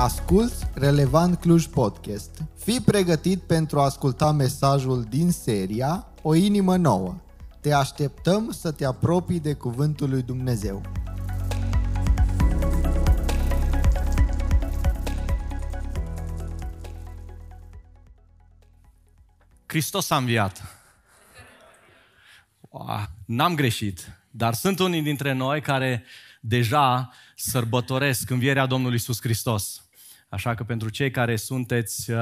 Asculți Relevant Cluj Podcast. Fii pregătit pentru a asculta mesajul din seria O inimă nouă. Te așteptăm să te apropii de Cuvântul lui Dumnezeu. Hristos a înviat. Wow, n-am greșit, dar sunt unii dintre noi care deja sărbătoresc învierea Domnului Isus Hristos. Așa că pentru cei care sunteți uh,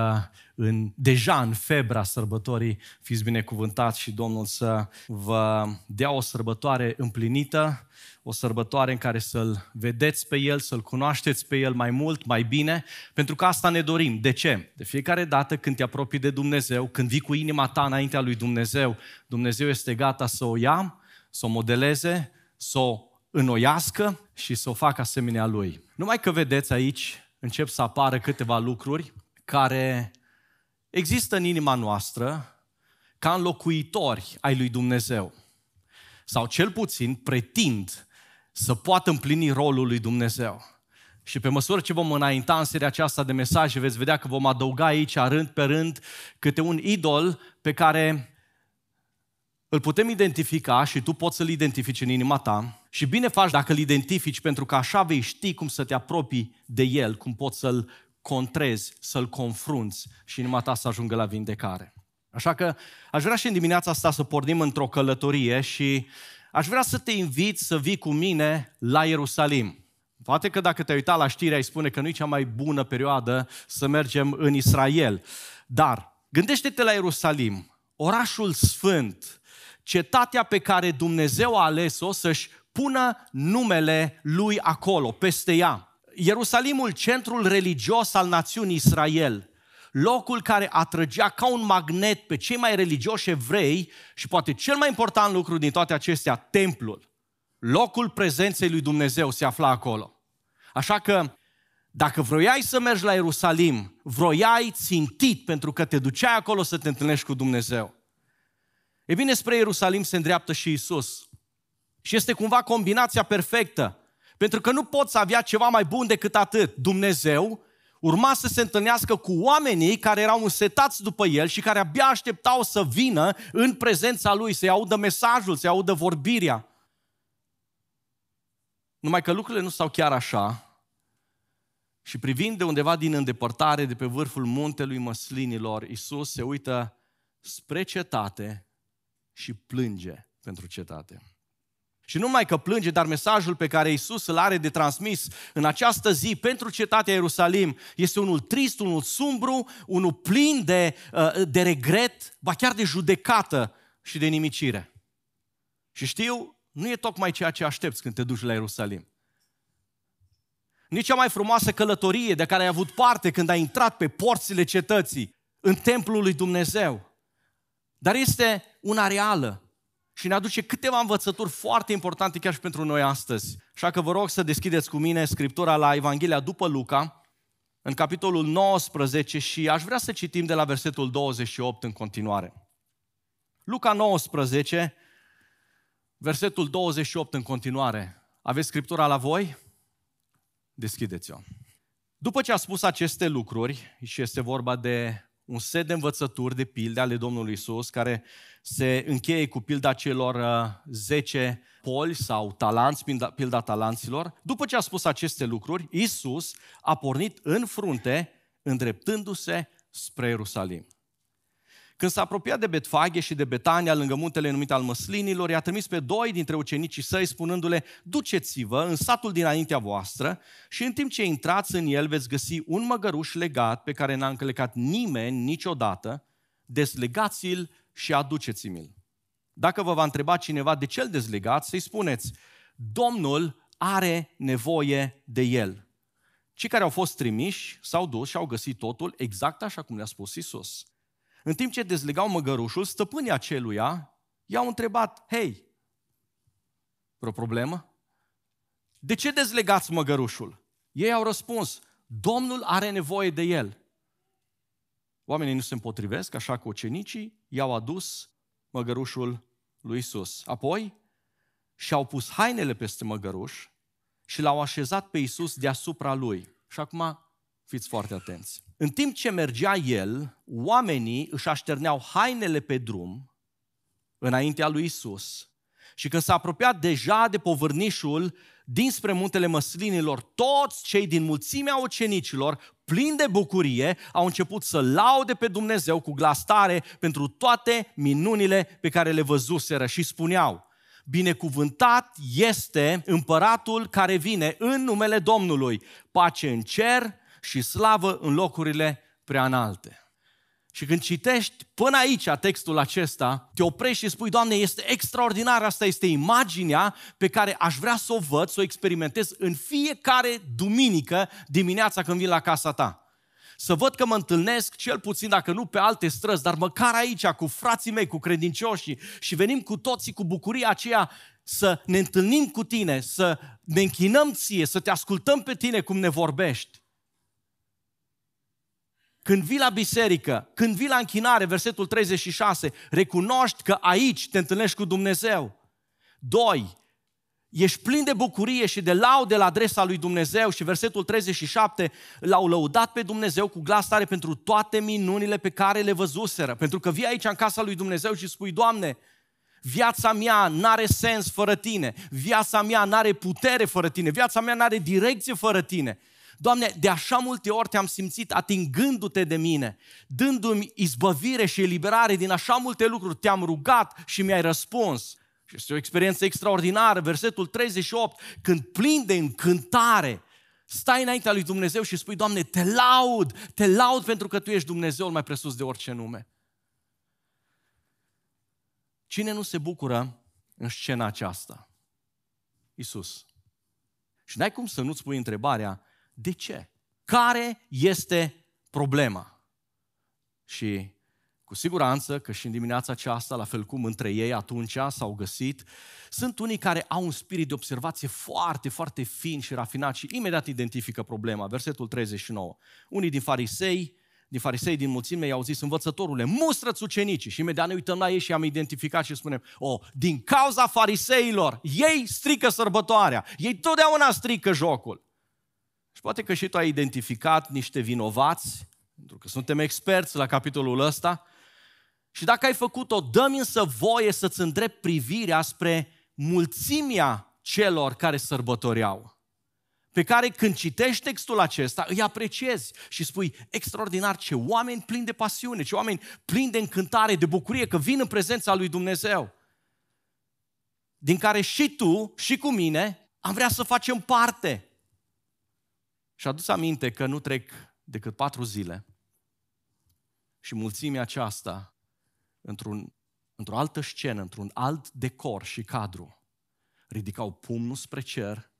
în, deja în febra sărbătorii, fiți binecuvântați și Domnul să vă dea o sărbătoare împlinită, o sărbătoare în care să-L vedeți pe El, să-L cunoașteți pe El mai mult, mai bine, pentru că asta ne dorim. De ce? De fiecare dată când te apropii de Dumnezeu, când vii cu inima ta înaintea lui Dumnezeu, Dumnezeu este gata să o ia, să o modeleze, să o înnoiască și să o facă asemenea Lui. Numai că vedeți aici, încep să apară câteva lucruri care există în inima noastră ca înlocuitori ai lui Dumnezeu. Sau cel puțin pretind să poată împlini rolul lui Dumnezeu. Și pe măsură ce vom înainta în seria aceasta de mesaje, veți vedea că vom adăuga aici, rând pe rând, câte un idol pe care îl putem identifica și tu poți să-l identifici în inima ta. Și bine faci dacă îl identifici, pentru că așa vei ști cum să te apropii de el, cum poți să-l contrezi, să-l confrunți și inima ta să ajungă la vindecare. Așa că aș vrea și în dimineața asta să pornim într-o călătorie și aș vrea să te invit să vii cu mine la Ierusalim. Poate că dacă te-ai uitat la știri, ai spune că nu e cea mai bună perioadă să mergem în Israel. Dar gândește-te la Ierusalim, orașul sfânt, cetatea pe care Dumnezeu a ales-o să-și pună numele lui acolo, peste ea. Ierusalimul, centrul religios al națiunii Israel, locul care atrăgea ca un magnet pe cei mai religioși evrei și poate cel mai important lucru din toate acestea, templul. Locul prezenței lui Dumnezeu se afla acolo. Așa că dacă vroiai să mergi la Ierusalim, vroiai țintit pentru că te duceai acolo să te întâlnești cu Dumnezeu. E bine, spre Ierusalim se îndreaptă și Isus. Și este cumva combinația perfectă. Pentru că nu poți avea ceva mai bun decât atât. Dumnezeu urma să se întâlnească cu oamenii care erau însetați după el și care abia așteptau să vină în prezența lui, să-i audă mesajul, să-i audă vorbirea. Numai că lucrurile nu stau chiar așa. Și privind de undeva din îndepărtare, de pe vârful muntelui măslinilor, Isus se uită spre cetate și plânge pentru cetate. Și nu numai că plânge, dar mesajul pe care Isus îl are de transmis în această zi pentru cetatea Ierusalim este unul trist, unul sumbru, unul plin de, uh, de regret, ba chiar de judecată și de nimicire. Și știu, nu e tocmai ceea ce aștepți când te duci la Ierusalim. Nici cea mai frumoasă călătorie de care ai avut parte când ai intrat pe porțile cetății, în templul lui Dumnezeu. Dar este una reală, și ne aduce câteva învățături foarte importante chiar și pentru noi astăzi. Așa că vă rog să deschideți cu mine Scriptura la Evanghelia după Luca, în capitolul 19 și aș vrea să citim de la versetul 28 în continuare. Luca 19, versetul 28 în continuare. Aveți Scriptura la voi? Deschideți-o. După ce a spus aceste lucruri, și este vorba de un set de învățături, de pilde ale Domnului Isus, care se încheie cu pilda celor 10 uh, poli sau talanți, pilda, pilda talanților. După ce a spus aceste lucruri, Isus a pornit în frunte, îndreptându-se spre Ierusalim. Când s-a apropiat de Betfage și de Betania, lângă muntele numit al măslinilor, i-a trimis pe doi dintre ucenicii săi, spunându-le, duceți-vă în satul dinaintea voastră și în timp ce intrați în el veți găsi un măgăruș legat pe care n-a încălecat nimeni niciodată, dezlegați-l și aduceți-mi-l. Dacă vă va întreba cineva de ce îl dezlegați, să-i spuneți, Domnul are nevoie de el. Cei care au fost trimiși s-au dus și au găsit totul exact așa cum le-a spus Isus. În timp ce dezlegau măgărușul, stăpânii aceluia i-au întrebat, hei, vreo problemă? De ce dezlegați măgărușul? Ei au răspuns, Domnul are nevoie de el. Oamenii nu se împotrivesc, așa că ucenicii i-au adus măgărușul lui Isus. Apoi și-au pus hainele peste măgăruș și l-au așezat pe Isus deasupra lui. Și acum Fiți foarte atenți. În timp ce mergea el, oamenii își așterneau hainele pe drum înaintea lui Isus. Și când s-a apropiat deja de povârnișul dinspre muntele măslinilor, toți cei din mulțimea ucenicilor, plini de bucurie, au început să laude pe Dumnezeu cu glas tare pentru toate minunile pe care le văzuseră și spuneau, binecuvântat este împăratul care vine în numele Domnului, pace în cer și slavă în locurile prea înalte. Și când citești până aici textul acesta, te oprești și spui, Doamne, este extraordinar, asta este imaginea pe care aș vrea să o văd, să o experimentez în fiecare duminică dimineața când vin la casa ta. Să văd că mă întâlnesc, cel puțin dacă nu pe alte străzi, dar măcar aici cu frații mei, cu credincioșii și venim cu toții cu bucuria aceea să ne întâlnim cu tine, să ne închinăm ție, să te ascultăm pe tine cum ne vorbești. Când vii la biserică, când vii la închinare, versetul 36, recunoști că aici te întâlnești cu Dumnezeu. Doi, ești plin de bucurie și de laude la adresa lui Dumnezeu și versetul 37 l-au lăudat pe Dumnezeu cu glas tare pentru toate minunile pe care le văzuseră. Pentru că vii aici în casa lui Dumnezeu și spui, Doamne, viața mea n-are sens fără Tine, viața mea n-are putere fără Tine, viața mea n-are direcție fără Tine. Doamne, de așa multe ori te-am simțit atingându-te de mine, dându-mi izbăvire și eliberare din așa multe lucruri, te-am rugat și mi-ai răspuns. Și este o experiență extraordinară, versetul 38, când plin de încântare, stai înaintea lui Dumnezeu și spui, Doamne, te laud, te laud pentru că Tu ești Dumnezeul mai presus de orice nume. Cine nu se bucură în scena aceasta? Isus. Și n-ai cum să nu-ți pui întrebarea, de ce? Care este problema? Și cu siguranță că și în dimineața aceasta, la fel cum între ei atunci s-au găsit, sunt unii care au un spirit de observație foarte, foarte fin și rafinat și imediat identifică problema. Versetul 39. Unii din farisei, din farisei din mulțime i-au zis, învățătorule, mustră-ți ucenicii. Și imediat ne uităm la ei și am identificat și spunem, o, oh, din cauza fariseilor, ei strică sărbătoarea, ei totdeauna strică jocul. Și poate că și tu ai identificat niște vinovați, pentru că suntem experți la capitolul ăsta, și dacă ai făcut-o, dă-mi însă voie să-ți îndrept privirea spre mulțimea celor care sărbătoreau, pe care când citești textul acesta îi apreciezi și spui, extraordinar, ce oameni plini de pasiune, ce oameni plini de încântare, de bucurie, că vin în prezența lui Dumnezeu, din care și tu și cu mine am vrea să facem parte. Și adus aminte că nu trec decât patru zile și mulțimea aceasta, într-un, într-o altă scenă, într-un alt decor și cadru, ridicau pumnul spre cer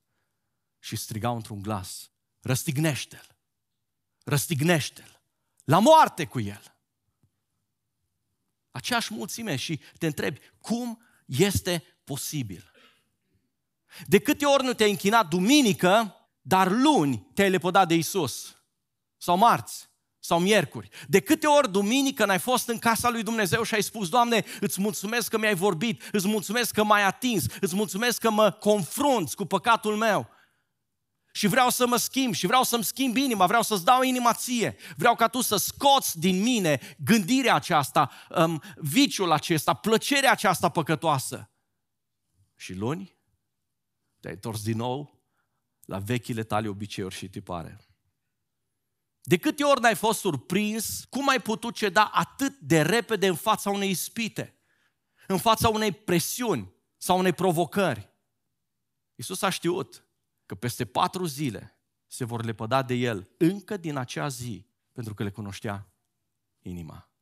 și strigau într-un glas, răstignește-l, răstignește-l, la moarte cu el. Aceeași mulțime și te întrebi, cum este posibil? De câte ori nu te-ai închinat duminică dar luni te-ai lepădat de Isus. Sau marți. Sau miercuri. De câte ori duminică n-ai fost în casa lui Dumnezeu și ai spus, Doamne, îți mulțumesc că mi-ai vorbit, îți mulțumesc că m-ai atins, îți mulțumesc că mă confrunți cu păcatul meu. Și vreau să mă schimb și vreau să-mi schimb inima, vreau să-ți dau inima ție. Vreau ca tu să scoți din mine gândirea aceasta, um, viciul acesta, plăcerea aceasta păcătoasă. Și luni te-ai întors din nou la vechile tale obiceiuri și tipare. De câte ori n-ai fost surprins, cum ai putut ceda atât de repede în fața unei ispite, în fața unei presiuni sau unei provocări? Iisus a știut că peste patru zile se vor lepăda de el încă din acea zi, pentru că le cunoștea inima.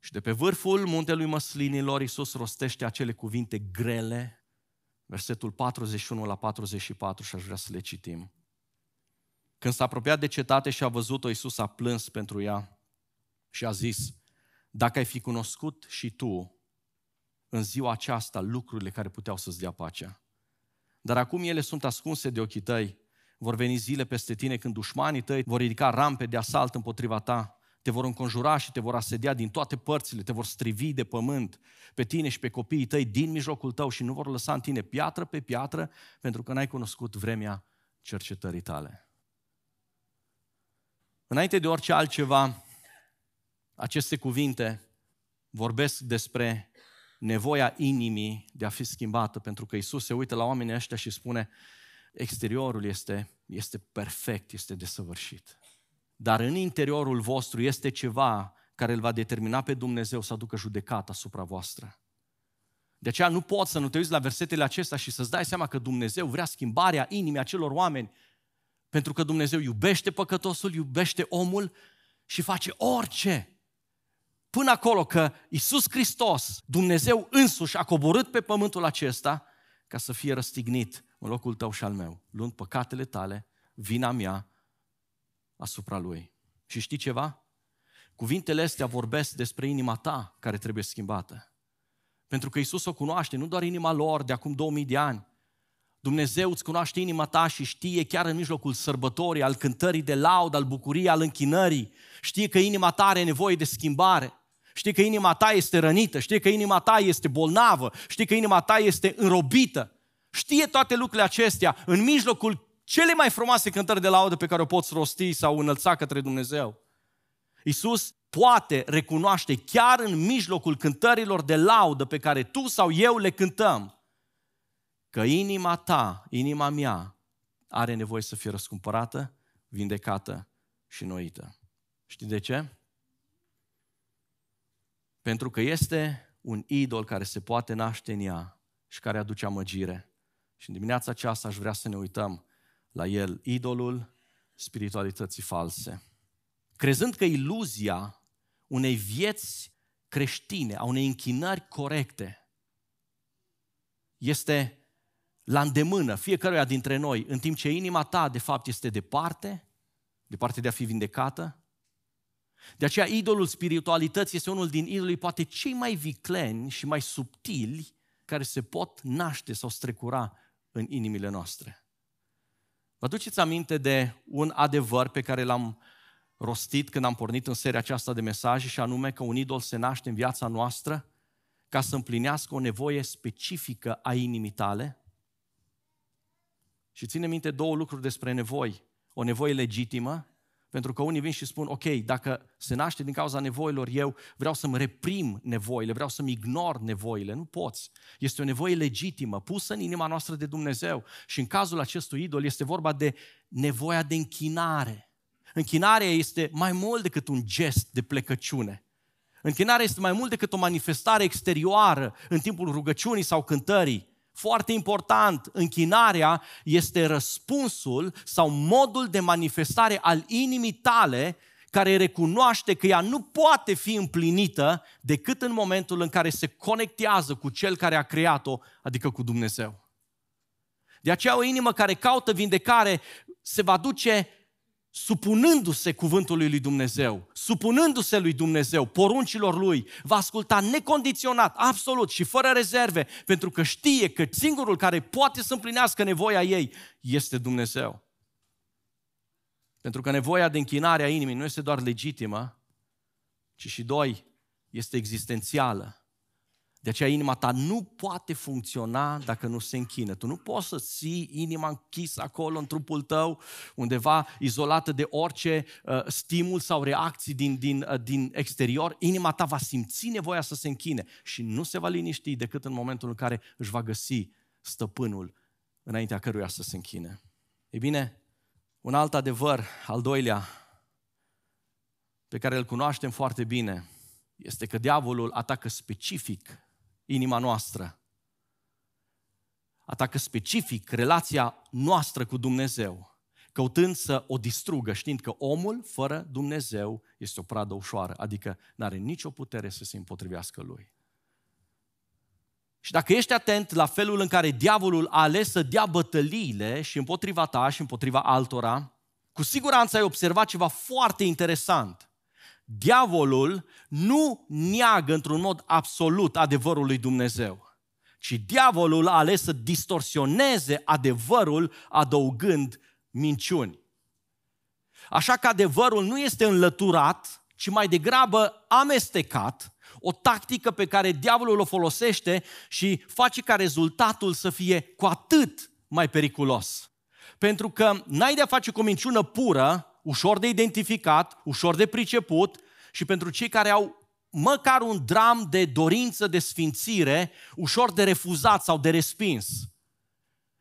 Și de pe vârful muntelui măslinilor, Iisus rostește acele cuvinte grele, versetul 41 la 44 și aș vrea să le citim. Când s-a apropiat de cetate și a văzut-o, Iisus a plâns pentru ea și a zis, dacă ai fi cunoscut și tu în ziua aceasta lucrurile care puteau să-ți dea pacea. Dar acum ele sunt ascunse de ochii tăi. Vor veni zile peste tine când dușmanii tăi vor ridica rampe de asalt împotriva ta te vor înconjura și te vor asedia din toate părțile, te vor strivi de pământ pe tine și pe copiii tăi din mijlocul tău și nu vor lăsa în tine piatră pe piatră pentru că n-ai cunoscut vremea cercetării tale. Înainte de orice altceva, aceste cuvinte vorbesc despre nevoia inimii de a fi schimbată, pentru că Isus se uită la oamenii ăștia și spune, exteriorul este, este perfect, este desăvârșit. Dar în interiorul vostru este ceva care îl va determina pe Dumnezeu să aducă judecat asupra voastră. De aceea nu poți să nu te uiți la versetele acestea și să-ți dai seama că Dumnezeu vrea schimbarea inimii acelor oameni, pentru că Dumnezeu iubește păcătosul, iubește omul și face orice. Până acolo că Isus Hristos, Dumnezeu însuși, a coborât pe pământul acesta ca să fie răstignit în locul tău și al meu, luând păcatele tale, vina mea asupra lui. Și știi ceva? Cuvintele astea vorbesc despre inima ta care trebuie schimbată. Pentru că Isus o cunoaște, nu doar inima lor de acum 2000 de ani. Dumnezeu îți cunoaște inima ta și știe chiar în mijlocul sărbătorii, al cântării de laud, al bucuriei, al închinării. Știe că inima ta are nevoie de schimbare. Știi că inima ta este rănită, știi că inima ta este bolnavă, știi că inima ta este înrobită. Știe toate lucrurile acestea în mijlocul cele mai frumoase cântări de laudă pe care o poți rosti sau înălța către Dumnezeu. Iisus poate recunoaște chiar în mijlocul cântărilor de laudă pe care tu sau eu le cântăm, că inima ta, inima mea, are nevoie să fie răscumpărată, vindecată și noită. Știi de ce? Pentru că este un idol care se poate naște în ea și care aduce amăgire. Și în dimineața aceasta aș vrea să ne uităm la el, idolul spiritualității false. Crezând că iluzia unei vieți creștine, a unei închinări corecte, este la îndemână fiecăruia dintre noi, în timp ce inima ta, de fapt, este departe, departe de a fi vindecată, de aceea, idolul spiritualității este unul din idolii poate cei mai vicleni și mai subtili care se pot naște sau strecura în inimile noastre. Vă duceți aminte de un adevăr pe care l-am rostit când am pornit în seria aceasta de mesaje și anume că un idol se naște în viața noastră ca să împlinească o nevoie specifică a inimii tale? Și ține minte două lucruri despre nevoi. O nevoie legitimă pentru că unii vin și spun, ok, dacă se naște din cauza nevoilor, eu vreau să-mi reprim nevoile, vreau să-mi ignor nevoile. Nu poți. Este o nevoie legitimă, pusă în inima noastră de Dumnezeu. Și în cazul acestui idol este vorba de nevoia de închinare. Închinarea este mai mult decât un gest de plecăciune. Închinarea este mai mult decât o manifestare exterioară în timpul rugăciunii sau cântării. Foarte important, închinarea este răspunsul sau modul de manifestare al inimii tale care recunoaște că ea nu poate fi împlinită decât în momentul în care se conectează cu Cel care a creat-o, adică cu Dumnezeu. De aceea o inimă care caută vindecare se va duce supunându-se cuvântului lui Dumnezeu, supunându-se lui Dumnezeu, poruncilor lui, va asculta necondiționat, absolut și fără rezerve, pentru că știe că singurul care poate să împlinească nevoia ei este Dumnezeu. Pentru că nevoia de închinare a inimii nu este doar legitimă, ci și doi, este existențială. De aceea inima ta nu poate funcționa dacă nu se închină. Tu nu poți să ții inima închisă acolo în trupul tău, undeva izolată de orice uh, stimul sau reacții din, din, uh, din exterior. Inima ta va simți nevoia să se închine și nu se va liniști decât în momentul în care își va găsi stăpânul înaintea căruia să se închine. Ei bine, un alt adevăr, al doilea, pe care îl cunoaștem foarte bine, este că diavolul atacă specific inima noastră. Atacă specific relația noastră cu Dumnezeu, căutând să o distrugă, știind că omul fără Dumnezeu este o pradă ușoară, adică nu are nicio putere să se împotrivească lui. Și dacă ești atent la felul în care diavolul a ales să dea bătăliile și împotriva ta și împotriva altora, cu siguranță ai observat ceva foarte interesant diavolul nu neagă într-un mod absolut adevărul lui Dumnezeu, ci diavolul a ales să distorsioneze adevărul adăugând minciuni. Așa că adevărul nu este înlăturat, ci mai degrabă amestecat, o tactică pe care diavolul o folosește și face ca rezultatul să fie cu atât mai periculos. Pentru că n-ai de-a face cu o minciună pură ușor de identificat, ușor de priceput și pentru cei care au măcar un dram de dorință de sfințire, ușor de refuzat sau de respins.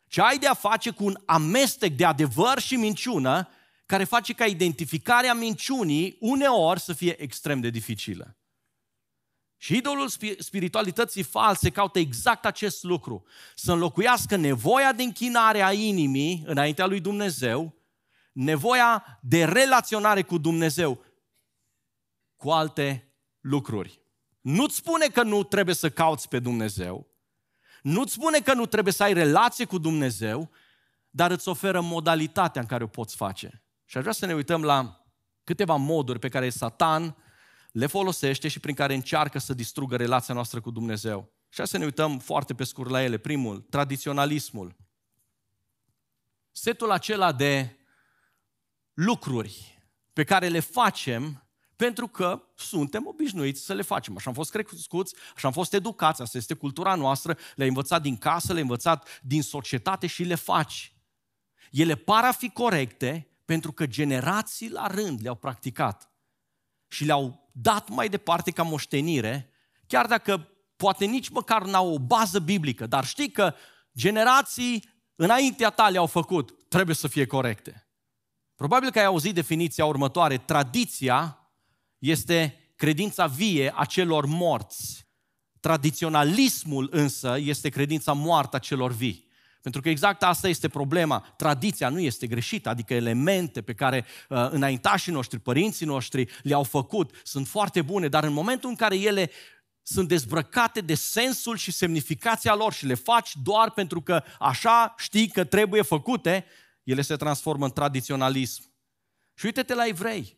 Ce ai de a face cu un amestec de adevăr și minciună care face ca identificarea minciunii uneori să fie extrem de dificilă. Și idolul spiritualității false caută exact acest lucru. Să înlocuiască nevoia de închinare a inimii înaintea lui Dumnezeu, nevoia de relaționare cu Dumnezeu cu alte lucruri. Nu-ți spune că nu trebuie să cauți pe Dumnezeu, nu-ți spune că nu trebuie să ai relație cu Dumnezeu, dar îți oferă modalitatea în care o poți face. Și aș vrea să ne uităm la câteva moduri pe care Satan le folosește și prin care încearcă să distrugă relația noastră cu Dumnezeu. Și să ne uităm foarte pe scurt la ele. Primul, tradiționalismul. Setul acela de lucruri pe care le facem pentru că suntem obișnuiți să le facem. Așa am fost crescuți, așa am fost educați, asta este cultura noastră, le-ai învățat din casă, le-ai învățat din societate și le faci. Ele par a fi corecte pentru că generații la rând le-au practicat și le-au dat mai departe ca moștenire, chiar dacă poate nici măcar n-au o bază biblică, dar știi că generații înaintea ta le-au făcut, trebuie să fie corecte. Probabil că ai auzit definiția următoare, tradiția este credința vie a celor morți. Tradiționalismul însă este credința moartă a celor vii. Pentru că exact asta este problema. Tradiția nu este greșită, adică elemente pe care uh, înaintașii noștri, părinții noștri le-au făcut sunt foarte bune, dar în momentul în care ele sunt dezbrăcate de sensul și semnificația lor și le faci doar pentru că așa știi că trebuie făcute, ele se transformă în tradiționalism. Și uite-te la evrei.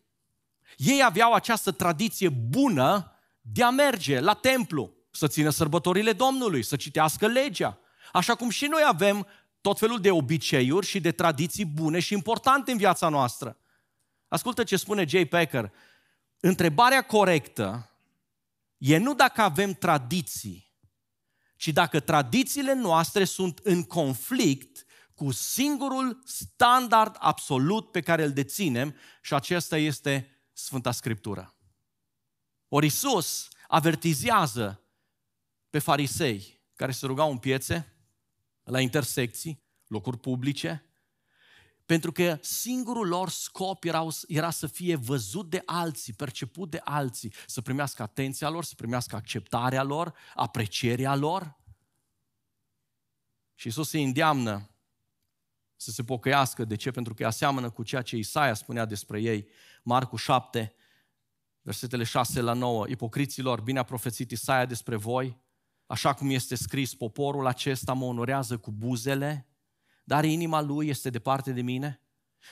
Ei aveau această tradiție bună de a merge la templu, să țină sărbătorile Domnului, să citească legea. Așa cum și noi avem tot felul de obiceiuri și de tradiții bune și importante în viața noastră. Ascultă ce spune Jay Packer. Întrebarea corectă e nu dacă avem tradiții, ci dacă tradițiile noastre sunt în conflict cu singurul standard absolut pe care îl deținem și acesta este Sfânta Scriptură. Ori Isus avertizează pe farisei care se rugau în piețe, la intersecții, locuri publice, pentru că singurul lor scop era, era să fie văzut de alții, perceput de alții, să primească atenția lor, să primească acceptarea lor, aprecierea lor. Și Isus se îndeamnă să se pocăiască. De ce? Pentru că aseamănă cu ceea ce Isaia spunea despre ei. Marcu 7, versetele 6 la 9. Ipocriților, bine a profețit Isaia despre voi, așa cum este scris, poporul acesta mă onorează cu buzele, dar inima lui este departe de mine.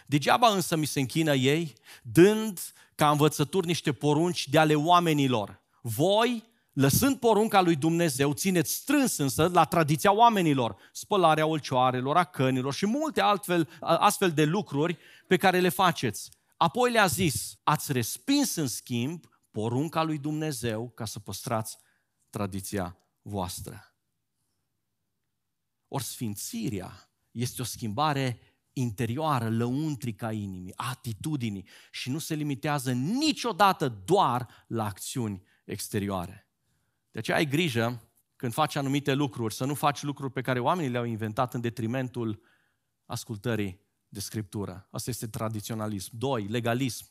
Degeaba însă mi se închină ei, dând ca învățături niște porunci de ale oamenilor. Voi lăsând porunca lui Dumnezeu, țineți strâns însă la tradiția oamenilor, spălarea olcioarelor, a cănilor și multe altfel, astfel de lucruri pe care le faceți. Apoi le-a zis, ați respins în schimb porunca lui Dumnezeu ca să păstrați tradiția voastră. Ori sfințirea este o schimbare interioară, lăuntrică a inimii, a atitudinii și nu se limitează niciodată doar la acțiuni exterioare. De aceea ai grijă când faci anumite lucruri, să nu faci lucruri pe care oamenii le-au inventat în detrimentul ascultării de Scriptură. Asta este tradiționalism. Doi, legalism.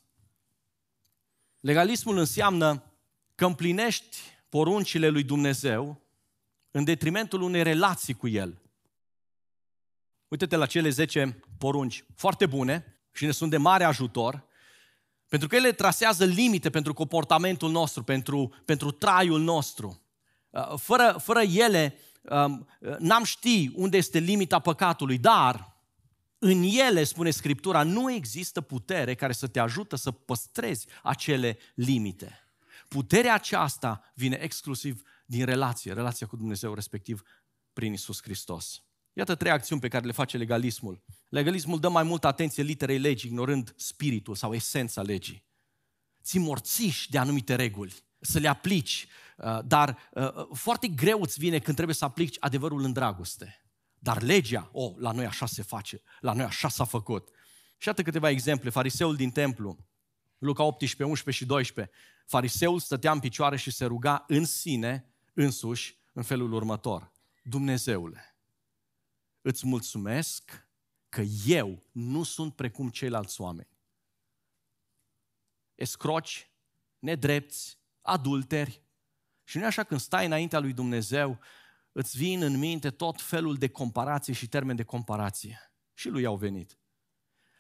Legalismul înseamnă că împlinești poruncile lui Dumnezeu în detrimentul unei relații cu El. Uite-te la cele 10 porunci foarte bune și ne sunt de mare ajutor, pentru că ele trasează limite pentru comportamentul nostru, pentru, pentru traiul nostru. Uh, fără, fără ele, um, n-am ști unde este limita păcatului, dar în ele, spune Scriptura, nu există putere care să te ajută să păstrezi acele limite. Puterea aceasta vine exclusiv din relație, relația cu Dumnezeu, respectiv prin Isus Hristos. Iată trei acțiuni pe care le face legalismul. Legalismul dă mai multă atenție literei legii, ignorând spiritul sau esența legii. Ți morțiși de anumite reguli, să le aplici, uh, dar uh, uh, foarte greu îți vine când trebuie să aplici adevărul în dragoste. Dar legea, oh, la noi așa se face, la noi așa s-a făcut. Și atât câteva exemple. Fariseul din templu, Luca 18, 11 și 12. Fariseul stătea în picioare și se ruga în sine, însuși, în felul următor. Dumnezeule, îți mulțumesc că eu nu sunt precum ceilalți oameni. Escroci, nedrepți, adulteri. Și nu e așa când stai înaintea lui Dumnezeu, îți vin în minte tot felul de comparații și termeni de comparație. Și lui au venit.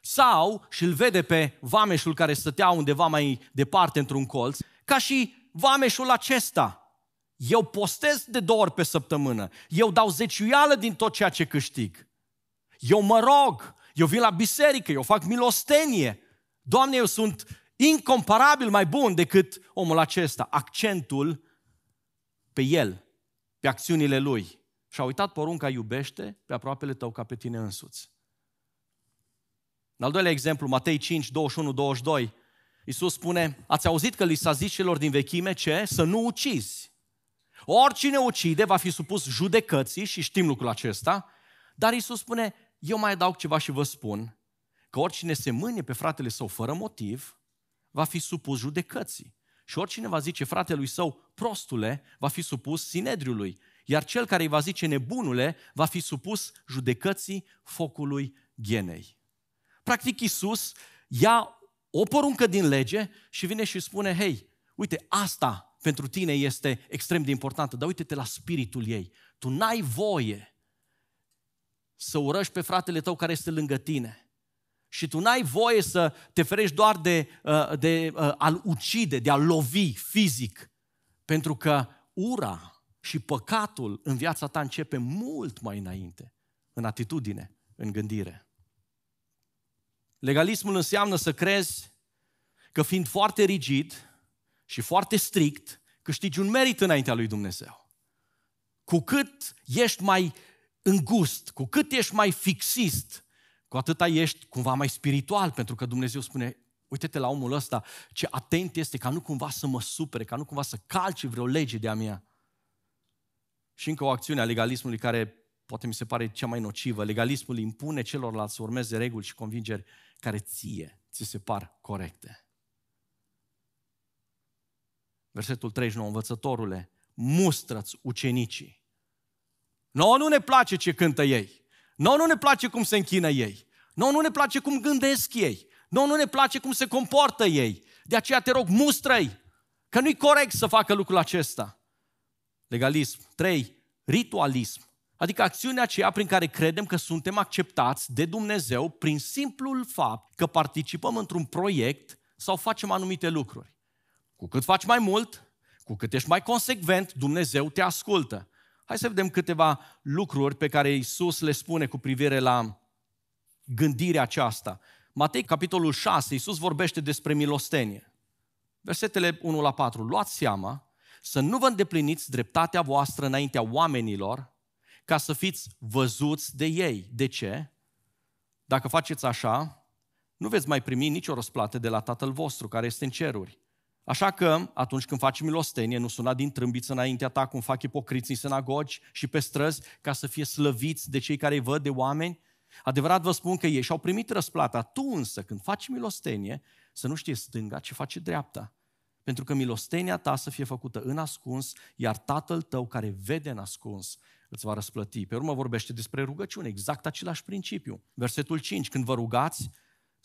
Sau și îl vede pe vameșul care stătea undeva mai departe într-un colț, ca și vameșul acesta. Eu postez de două ori pe săptămână. Eu dau zeciuială din tot ceea ce câștig. Eu mă rog. Eu vin la biserică. Eu fac milostenie. Doamne, eu sunt incomparabil mai bun decât omul acesta. Accentul pe el, pe acțiunile lui. Și a uitat porunca iubește pe aproapele tău ca pe tine însuți. În al doilea exemplu, Matei 5, 21, 22, Iisus spune, ați auzit că li s-a zis celor din vechime ce? Să nu ucizi. Oricine ucide va fi supus judecății și știm lucrul acesta, dar Iisus spune, eu mai adaug ceva și vă spun, că oricine se mânie pe fratele său fără motiv, va fi supus judecății. Și oricine va zice fratelui său, prostule, va fi supus sinedriului. Iar cel care îi va zice nebunule, va fi supus judecății focului ghenei. Practic Iisus ia o poruncă din lege și vine și spune, hei, uite, asta pentru tine este extrem de importantă, dar uite-te la spiritul ei. Tu n-ai voie să urăști pe fratele tău care este lângă tine. Și tu n-ai voie să te ferești doar de, uh, de uh, a-l ucide, de a-l lovi fizic. Pentru că ura și păcatul în viața ta începe mult mai înainte, în atitudine, în gândire. Legalismul înseamnă să crezi că fiind foarte rigid și foarte strict, câștigi un merit înaintea lui Dumnezeu. Cu cât ești mai îngust, cu cât ești mai fixist, cu atâta ești cumva mai spiritual, pentru că Dumnezeu spune, uite-te la omul ăsta, ce atent este ca nu cumva să mă supere, ca nu cumva să calce vreo lege de-a mea. Și încă o acțiune a legalismului care poate mi se pare cea mai nocivă. Legalismul impune celorlalți să urmeze reguli și convingeri care ție ți se par corecte. Versetul 39, învățătorule, mustră-ți ucenicii. Nouă nu ne place ce cântă ei. Nouă nu ne place cum se închină ei. Nouă nu ne place cum gândesc ei. Nouă nu ne place cum se comportă ei. De aceea te rog, mustră-i. Că nu-i corect să facă lucrul acesta. Legalism. 3. Ritualism. Adică acțiunea aceea prin care credem că suntem acceptați de Dumnezeu prin simplul fapt că participăm într-un proiect sau facem anumite lucruri. Cu cât faci mai mult, cu cât ești mai consecvent, Dumnezeu te ascultă. Hai să vedem câteva lucruri pe care Isus le spune cu privire la gândirea aceasta. Matei, capitolul 6, Isus vorbește despre milostenie. Versetele 1 la 4. Luați seama să nu vă îndepliniți dreptatea voastră înaintea oamenilor, ca să fiți văzuți de ei. De ce? Dacă faceți așa, nu veți mai primi nicio răsplată de la Tatăl vostru care este în ceruri. Așa că, atunci când faci milostenie, nu suna din trâmbiță înaintea ta, cum fac ipocriții în sinagogi și pe străzi, ca să fie slăviți de cei care îi văd, de oameni. Adevărat vă spun că ei și-au primit răsplata. Tu însă, când faci milostenie, să nu știi stânga ce face dreapta. Pentru că milostenia ta să fie făcută în ascuns, iar Tatăl tău care vede în ascuns îți va răsplăti. Pe urmă vorbește despre rugăciune, exact același principiu. Versetul 5, când vă rugați,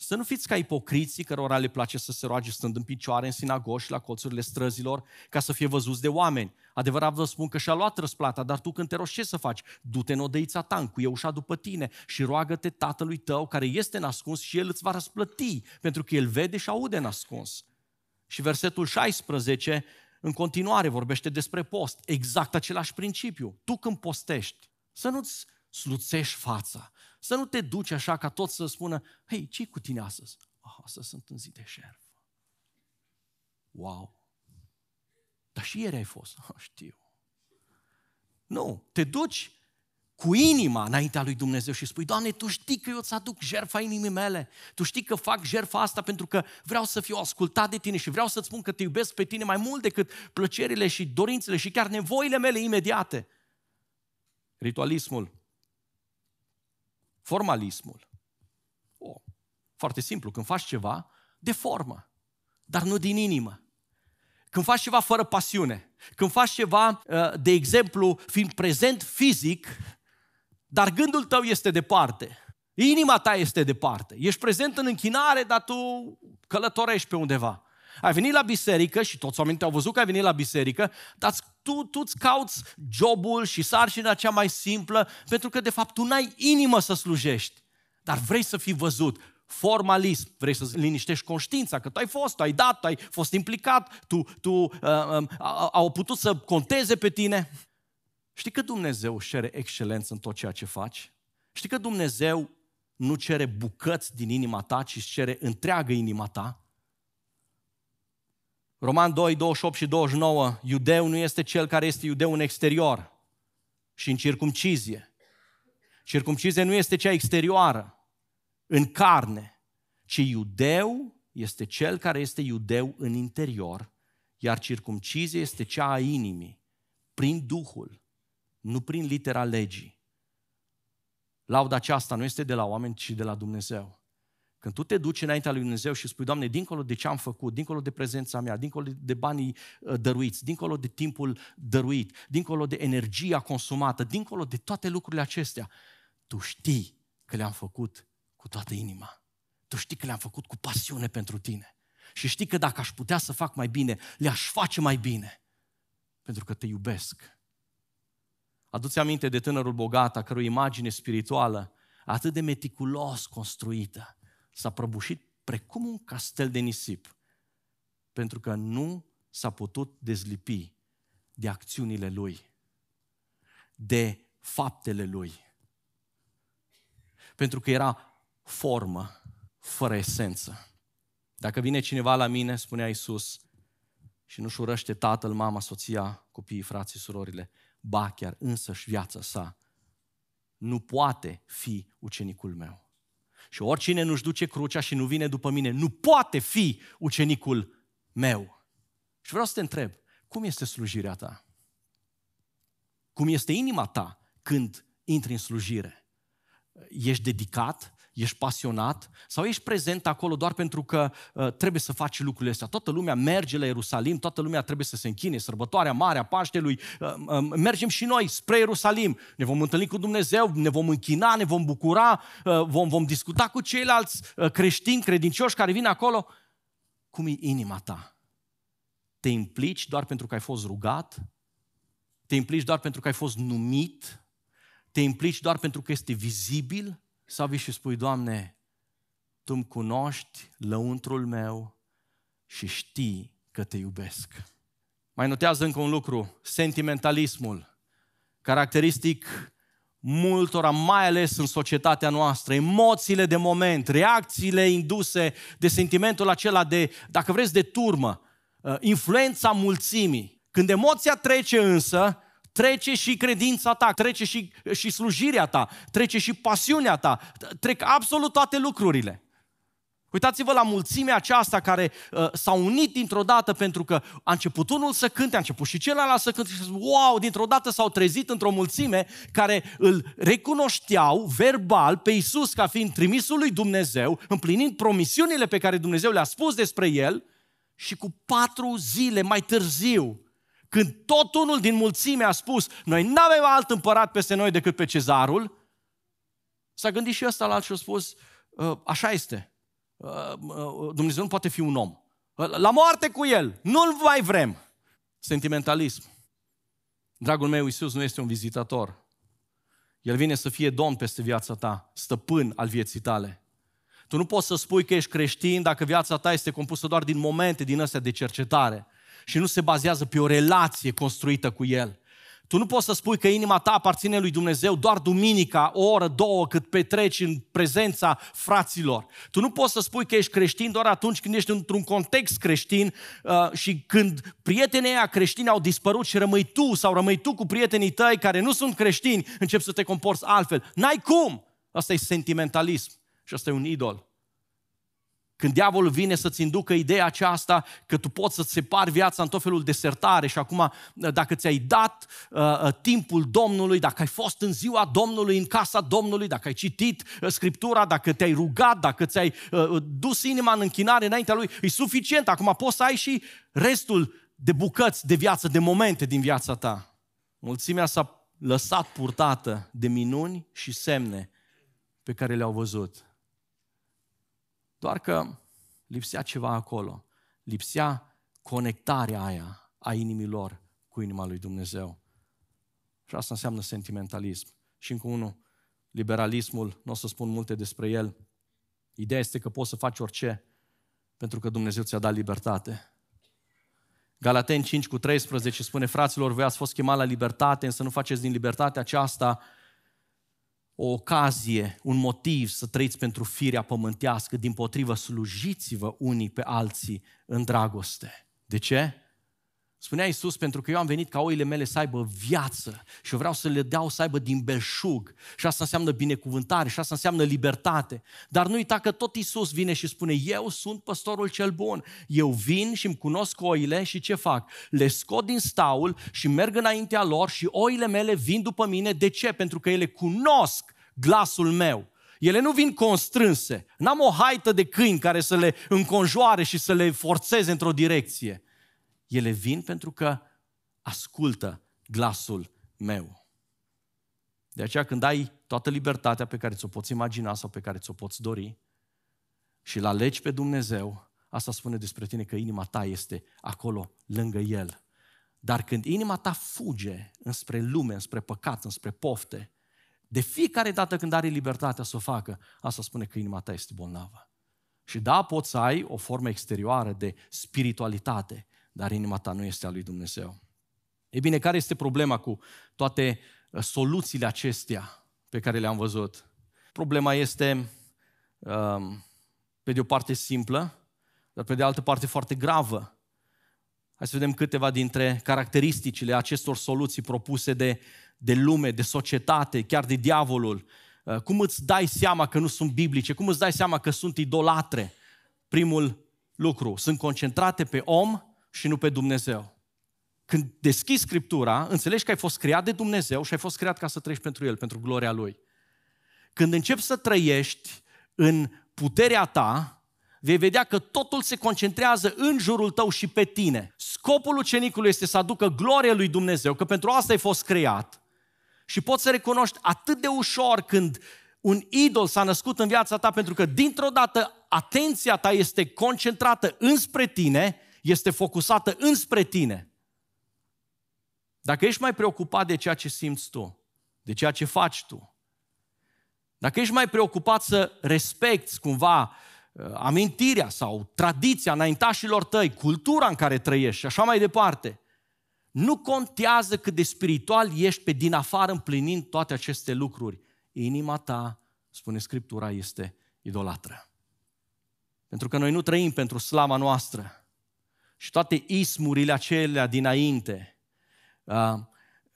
să nu fiți ca ipocriții cărora le place să se roage stând în picioare în sinagogi și la colțurile străzilor ca să fie văzuți de oameni. Adevărat vă spun că și-a luat răsplata, dar tu când te rogi ce să faci? Du-te în odăița ta, încuie ușa după tine și roagă-te tatălui tău care este nascuns și el îți va răsplăti, pentru că el vede și aude nascuns. Și versetul 16, în continuare, vorbește despre post. Exact același principiu. Tu când postești, să nu-ți sluțești fața, să nu te duci așa ca tot să spună, hei, ce cu tine astăzi? Oh, astăzi sunt în zi de șerfă. Wow! Dar și ieri ai fost. Oh, știu. Nu, te duci cu inima înaintea lui Dumnezeu și spui, Doamne, Tu știi că eu îți aduc jertfa inimii mele. Tu știi că fac jertfa asta pentru că vreau să fiu ascultat de Tine și vreau să-ți spun că te iubesc pe Tine mai mult decât plăcerile și dorințele și chiar nevoile mele imediate. Ritualismul formalismul. Oh, Foarte simplu, când faci ceva de formă, dar nu din inimă. Când faci ceva fără pasiune, când faci ceva, uh, de exemplu, fiind prezent fizic, dar gândul tău este departe, inima ta este departe, ești prezent în închinare, dar tu călătorești pe undeva. Ai venit la biserică și toți oamenii te-au văzut că ai venit la biserică, dar tu, tu îți cauți jobul și sarcina cea mai simplă, pentru că de fapt tu n-ai inimă să slujești, dar vrei să fii văzut formalism, vrei să liniștești conștiința, că tu ai fost, tu ai dat, tu ai fost implicat, tu, tu uh, uh, au putut să conteze pe tine. Știi că Dumnezeu își cere excelență în tot ceea ce faci? Știi că Dumnezeu nu cere bucăți din inima ta, ci își cere întreagă inima ta? Roman 2, 28 și 29, iudeu nu este cel care este iudeu în exterior și în circumcizie. Circumcizie nu este cea exterioară, în carne, ci iudeu este cel care este iudeu în interior, iar circumcizie este cea a inimii, prin Duhul, nu prin litera legii. Lauda aceasta nu este de la oameni, ci de la Dumnezeu. Când tu te duci înaintea lui Dumnezeu și spui, Doamne, dincolo de ce am făcut, dincolo de prezența mea, dincolo de banii uh, dăruiți, dincolo de timpul dăruit, dincolo de energia consumată, dincolo de toate lucrurile acestea, tu știi că le-am făcut cu toată inima. Tu știi că le-am făcut cu pasiune pentru tine. Și știi că dacă aș putea să fac mai bine, le-aș face mai bine. Pentru că te iubesc. Aduți aminte de tânărul bogat, a cărui imagine spirituală atât de meticulos construită, s-a prăbușit precum un castel de nisip, pentru că nu s-a putut dezlipi de acțiunile lui, de faptele lui. Pentru că era formă fără esență. Dacă vine cineva la mine, spunea Iisus, și nu-și urăște tatăl, mama, soția, copiii, frații, surorile, ba chiar însăși viața sa, nu poate fi ucenicul meu. Și oricine nu-și duce crucea și nu vine după mine, nu poate fi ucenicul meu. Și vreau să te întreb, cum este slujirea ta? Cum este inima ta când intri în slujire? Ești dedicat? Ești pasionat? Sau ești prezent acolo doar pentru că uh, trebuie să faci lucrurile astea? Toată lumea merge la Ierusalim, toată lumea trebuie să se închine, sărbătoarea mare a Paștelui, uh, uh, mergem și noi spre Ierusalim, ne vom întâlni cu Dumnezeu, ne vom închina, ne vom bucura, uh, vom, vom discuta cu ceilalți uh, creștini, credincioși care vin acolo. Cum e inima ta? Te implici doar pentru că ai fost rugat? Te implici doar pentru că ai fost numit? Te implici doar pentru că este vizibil? Sau vii și spui, Doamne, Tu îmi cunoști lăuntrul meu și știi că te iubesc. Mai notează încă un lucru, sentimentalismul, caracteristic multora, mai ales în societatea noastră, emoțiile de moment, reacțiile induse de sentimentul acela de, dacă vreți, de turmă, uh, influența mulțimii. Când emoția trece însă, trece și credința ta, trece și, și slujirea ta, trece și pasiunea ta, trec absolut toate lucrurile. Uitați-vă la mulțimea aceasta care uh, s-au unit dintr-o dată pentru că a început unul să cânte, a început și celălalt să cânte și wow, dintr-o dată s-au trezit într-o mulțime care îl recunoșteau verbal pe Iisus ca fiind trimisul lui Dumnezeu, împlinind promisiunile pe care Dumnezeu le-a spus despre el și cu patru zile mai târziu când tot unul din mulțime a spus, noi nu avem alt împărat peste noi decât pe cezarul, s-a gândit și ăsta la alt și a spus, ă, așa este, ă, ă, Dumnezeu nu poate fi un om. La moarte cu el, nu-l mai vrem. Sentimentalism. Dragul meu, Iisus nu este un vizitator. El vine să fie domn peste viața ta, stăpân al vieții tale. Tu nu poți să spui că ești creștin dacă viața ta este compusă doar din momente din astea de cercetare și nu se bazează pe o relație construită cu El. Tu nu poți să spui că inima ta aparține lui Dumnezeu doar duminica, o oră, două, cât petreci în prezența fraților. Tu nu poți să spui că ești creștin doar atunci când ești într-un context creștin uh, și când prietenii ăia creștini au dispărut și rămâi tu sau rămâi tu cu prietenii tăi care nu sunt creștini, încep să te comporți altfel. N-ai cum! Asta e sentimentalism și asta e un idol. Când diavolul vine să-ți inducă ideea aceasta că tu poți să-ți separi viața în tot felul de sertare și acum dacă ți-ai dat uh, uh, timpul Domnului, dacă ai fost în ziua Domnului, în casa Domnului, dacă ai citit uh, Scriptura, dacă te-ai rugat, dacă ți-ai uh, uh dus inima în închinare înaintea Lui, e suficient. Acum poți să ai și restul de bucăți de viață, de momente din viața ta. Mulțimea s-a lăsat purtată de minuni și semne pe care le-au văzut. Doar că lipsea ceva acolo. Lipsea conectarea aia a inimilor cu inima lui Dumnezeu. Și asta înseamnă sentimentalism. Și încă unul, liberalismul, nu o să spun multe despre el. Ideea este că poți să faci orice pentru că Dumnezeu ți-a dat libertate. Galaten 5 cu 13 spune, fraților, voi ați fost chemat la libertate, însă nu faceți din libertatea aceasta o ocazie, un motiv să trăiți pentru firea pământească, din potrivă slujiți-vă unii pe alții în dragoste. De ce? Spunea Iisus, pentru că eu am venit ca oile mele să aibă viață și eu vreau să le dau să aibă din belșug. Și asta înseamnă binecuvântare și asta înseamnă libertate. Dar nu uita că tot Iisus vine și spune, eu sunt păstorul cel bun. Eu vin și îmi cunosc oile și ce fac? Le scot din staul și merg înaintea lor și oile mele vin după mine. De ce? Pentru că ele cunosc glasul meu. Ele nu vin constrânse. N-am o haită de câini care să le înconjoare și să le forțeze într-o direcție ele vin pentru că ascultă glasul meu. De aceea când ai toată libertatea pe care ți-o poți imagina sau pe care ți-o poți dori și îl alegi pe Dumnezeu, asta spune despre tine că inima ta este acolo lângă El. Dar când inima ta fuge înspre lume, înspre păcat, înspre pofte, de fiecare dată când are libertatea să o facă, asta spune că inima ta este bolnavă. Și da, poți să ai o formă exterioară de spiritualitate, dar inima ta nu este a lui Dumnezeu. E bine, care este problema cu toate uh, soluțiile acestea pe care le-am văzut? Problema este, um, pe de o parte, simplă, dar pe de altă parte foarte gravă. Hai să vedem câteva dintre caracteristicile acestor soluții propuse de, de lume, de societate, chiar de diavolul. Uh, cum îți dai seama că nu sunt biblice? Cum îți dai seama că sunt idolatre? Primul lucru, sunt concentrate pe om și nu pe Dumnezeu. Când deschizi Scriptura, înțelegi că ai fost creat de Dumnezeu și ai fost creat ca să trăiești pentru El, pentru gloria Lui. Când începi să trăiești în puterea ta, vei vedea că totul se concentrează în jurul tău și pe tine. Scopul ucenicului este să aducă gloria lui Dumnezeu, că pentru asta ai fost creat. Și poți să recunoști atât de ușor când un idol s-a născut în viața ta, pentru că dintr-o dată atenția ta este concentrată înspre tine este focusată înspre tine. Dacă ești mai preocupat de ceea ce simți tu, de ceea ce faci tu, dacă ești mai preocupat să respecti cumva uh, amintirea sau tradiția înaintașilor tăi, cultura în care trăiești și așa mai departe, nu contează cât de spiritual ești pe din afară împlinind toate aceste lucruri. Inima ta, spune Scriptura, este idolatră. Pentru că noi nu trăim pentru slama noastră, și toate ismurile acelea dinainte uh,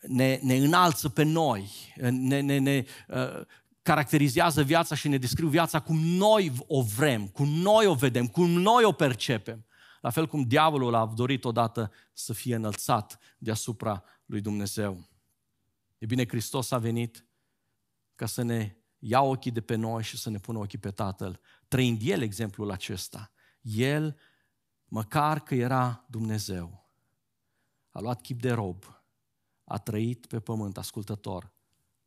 ne, ne înalță pe noi, ne, ne, ne uh, caracterizează viața și ne descriu viața cum noi o vrem, cum noi o vedem, cum noi o percepem. La fel cum diavolul a dorit odată să fie înălțat deasupra lui Dumnezeu. E bine, Hristos a venit ca să ne ia ochii de pe noi și să ne pună ochii pe Tatăl, trăind El exemplul acesta. El măcar că era Dumnezeu, a luat chip de rob, a trăit pe pământ ascultător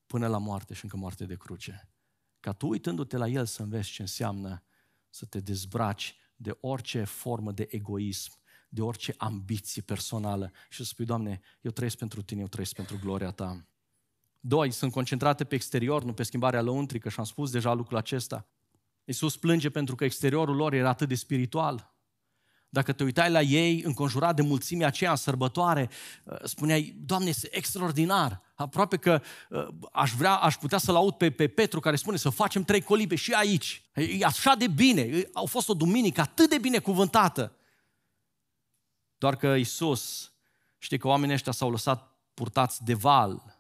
până la moarte și încă moarte de cruce. Ca tu uitându-te la El să înveți ce înseamnă să te dezbraci de orice formă de egoism, de orice ambiție personală și să spui, Doamne, eu trăiesc pentru Tine, eu trăiesc pentru gloria Ta. Doi, sunt concentrate pe exterior, nu pe schimbarea lăuntrică și am spus deja lucrul acesta. Iisus plânge pentru că exteriorul lor era atât de spiritual. Dacă te uitai la ei, înconjurat de mulțimea aceea în sărbătoare, uh, spuneai, Doamne, este extraordinar. Aproape că uh, aș, vrea, aș putea să-l aud pe, pe Petru care spune să facem trei colibe și aici. E așa de bine. Au fost o duminică atât de bine cuvântată. Doar că Isus, știi că oamenii ăștia s-au lăsat purtați de val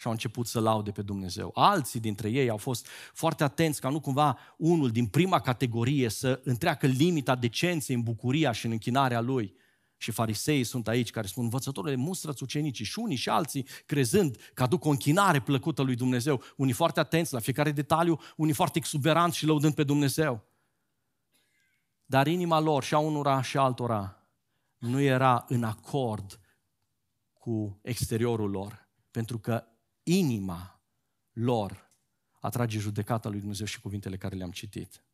și au început să laude pe Dumnezeu. Alții dintre ei au fost foarte atenți ca nu cumva unul din prima categorie să întreacă limita decenței în bucuria și în închinarea lui. Și fariseii sunt aici care spun, învățătorule, mustră-ți ucenicii și unii și alții, crezând că aduc o închinare plăcută lui Dumnezeu. Unii foarte atenți la fiecare detaliu, unii foarte exuberanți și lăudând pe Dumnezeu. Dar inima lor și a unora și a altora nu era în acord cu exteriorul lor. Pentru că inima lor atrage judecata lui Dumnezeu și cuvintele care le-am citit.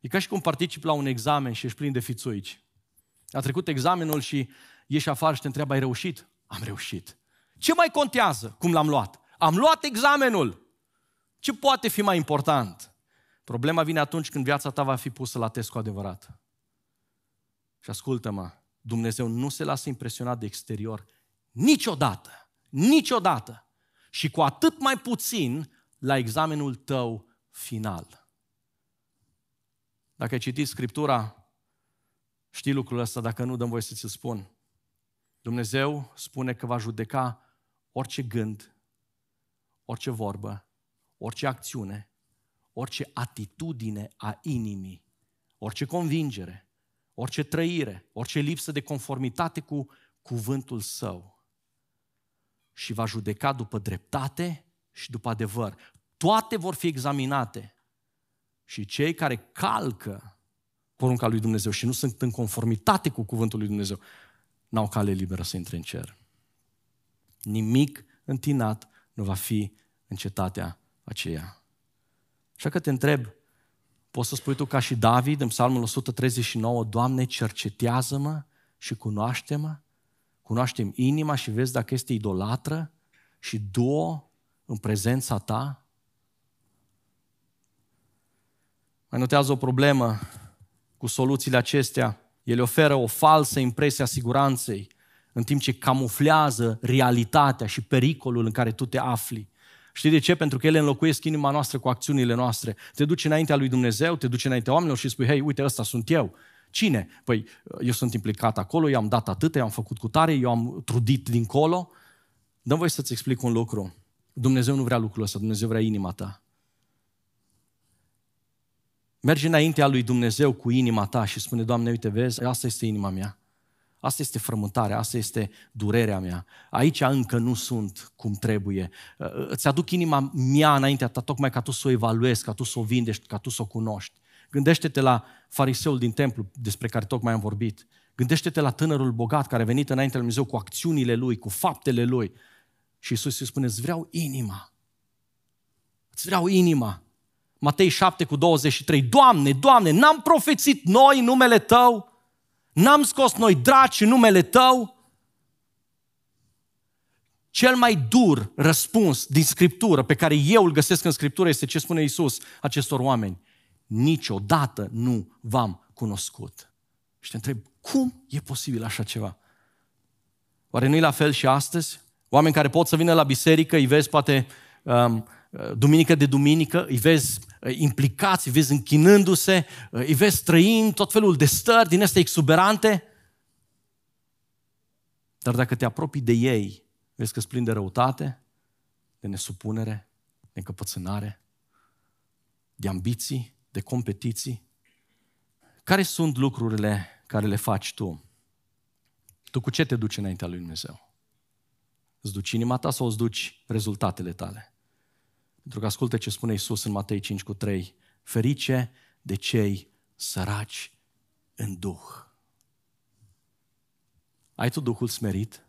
E ca și cum participi la un examen și ești plin de fițuici. A trecut examenul și ieși afară și te întreabă, ai reușit? Am reușit. Ce mai contează? Cum l-am luat? Am luat examenul! Ce poate fi mai important? Problema vine atunci când viața ta va fi pusă la test cu adevărat. Și ascultă-mă, Dumnezeu nu se lasă impresionat de exterior niciodată. Niciodată. Și cu atât mai puțin la examenul tău final. Dacă ai citit Scriptura, știi lucrul ăsta, dacă nu, dăm voie să ți-l spun. Dumnezeu spune că va judeca orice gând, orice vorbă, orice acțiune, orice atitudine a inimii, orice convingere, orice trăire, orice lipsă de conformitate cu cuvântul său și va judeca după dreptate și după adevăr. Toate vor fi examinate. Și cei care calcă porunca lui Dumnezeu și nu sunt în conformitate cu cuvântul lui Dumnezeu, n-au cale liberă să intre în cer. Nimic întinat nu va fi în cetatea aceea. Așa că te întreb, poți să spui tu ca și David în psalmul 139, Doamne, cercetează-mă și cunoaște-mă cunoaștem inima și vezi dacă este idolatră și două în prezența ta? Mai notează o problemă cu soluțiile acestea. Ele oferă o falsă impresie a siguranței, în timp ce camuflează realitatea și pericolul în care tu te afli. Știi de ce? Pentru că ele înlocuiesc inima noastră cu acțiunile noastre. Te duci înaintea lui Dumnezeu, te duci înaintea oamenilor și spui, hei, uite, ăsta sunt eu. Cine? Păi eu sunt implicat acolo, eu am dat atât, eu am făcut cu tare, eu am trudit dincolo. Dăm voi să-ți explic un lucru. Dumnezeu nu vrea lucrul ăsta, Dumnezeu vrea inima ta. Mergi înaintea lui Dumnezeu cu inima ta și spune, Doamne, uite, vezi, asta este inima mea. Asta este frământarea, asta este durerea mea. Aici încă nu sunt cum trebuie. Îți aduc inima mea înaintea ta tocmai ca tu să o evaluezi, ca tu să o vindești, ca tu să o cunoști. Gândește-te la fariseul din templu despre care tocmai am vorbit. Gândește-te la tânărul bogat care a venit înainte lui Dumnezeu cu acțiunile lui, cu faptele lui. Și Iisus îi spune, îți vreau inima. Îți vreau inima. Matei 7 cu 23. Doamne, Doamne, n-am profețit noi în numele Tău? N-am scos noi draci în numele Tău? Cel mai dur răspuns din Scriptură, pe care eu îl găsesc în Scriptură, este ce spune Iisus acestor oameni niciodată nu v-am cunoscut. Și te întreb, cum e posibil așa ceva? Oare nu e la fel și astăzi? Oameni care pot să vină la biserică, îi vezi poate um, duminică de duminică, îi vezi uh, implicați, îi vezi închinându-se, uh, îi vezi trăind tot felul de stări din astea exuberante. Dar dacă te apropii de ei, vezi că sunt de răutate, de nesupunere, de încăpățânare, de ambiții, de competiții? Care sunt lucrurile care le faci tu? Tu cu ce te duci înaintea lui Dumnezeu? Îți duci inima ta sau îți duci rezultatele tale? Pentru că ascultă ce spune Isus în Matei 5 cu 3. Ferice de cei săraci în Duh. Ai tu Duhul smerit?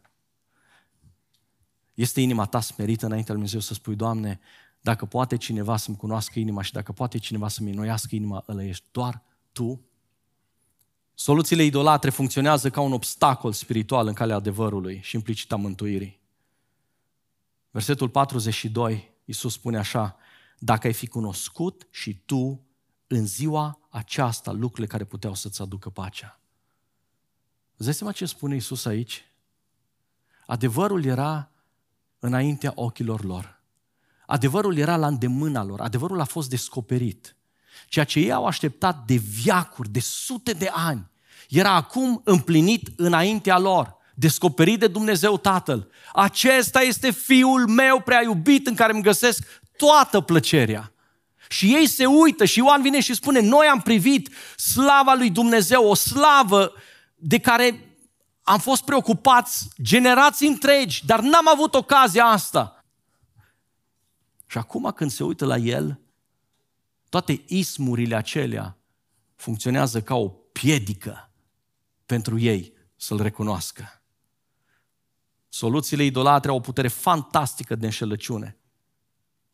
Este inima ta smerită înaintea lui Dumnezeu să spui, Doamne, dacă poate cineva să-mi cunoască inima și dacă poate cineva să-mi înnoiască inima, ăla ești doar tu. Soluțiile idolatre funcționează ca un obstacol spiritual în calea adevărului și implicita mântuirii. Versetul 42, Iisus spune așa, dacă ai fi cunoscut și tu în ziua aceasta lucrurile care puteau să-ți aducă pacea. Îți dai seama ce spune Iisus aici? Adevărul era înaintea ochilor lor. Adevărul era la îndemâna lor, adevărul a fost descoperit. Ceea ce ei au așteptat de viacuri, de sute de ani, era acum împlinit înaintea lor. descoperit de Dumnezeu Tatăl. Acesta este Fiul meu prea iubit în care îmi găsesc toată plăcerea. Și ei se uită și Ioan vine și spune, noi am privit slava lui Dumnezeu, o slavă de care am fost preocupați generații întregi, dar n-am avut ocazia asta. Și acum când se uită la el, toate ismurile acelea funcționează ca o piedică pentru ei să-l recunoască. Soluțiile idolatre au o putere fantastică de înșelăciune.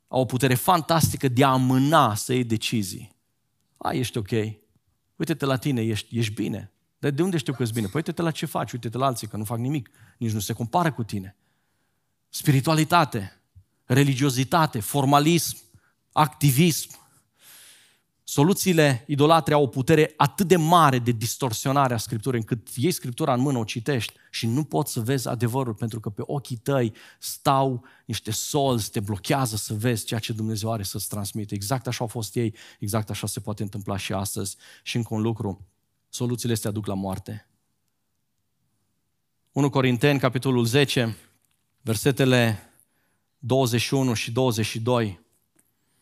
Au o putere fantastică de a amâna să iei decizii. A, ești ok. Uite-te la tine, ești, ești bine. Dar de unde știu că ești bine? Păi uite-te la ce faci, uite-te la alții, că nu fac nimic. Nici nu se compară cu tine. Spiritualitate, religiozitate, formalism, activism, Soluțiile idolatre au o putere atât de mare de distorsionare a Scripturii, încât iei Scriptura în mână, o citești și nu poți să vezi adevărul, pentru că pe ochii tăi stau niște solzi, te blochează să vezi ceea ce Dumnezeu are să-ți transmite. Exact așa au fost ei, exact așa se poate întâmpla și astăzi. Și încă un lucru, soluțiile astea aduc la moarte. 1 Corinteni, capitolul 10, versetele 21 și 22.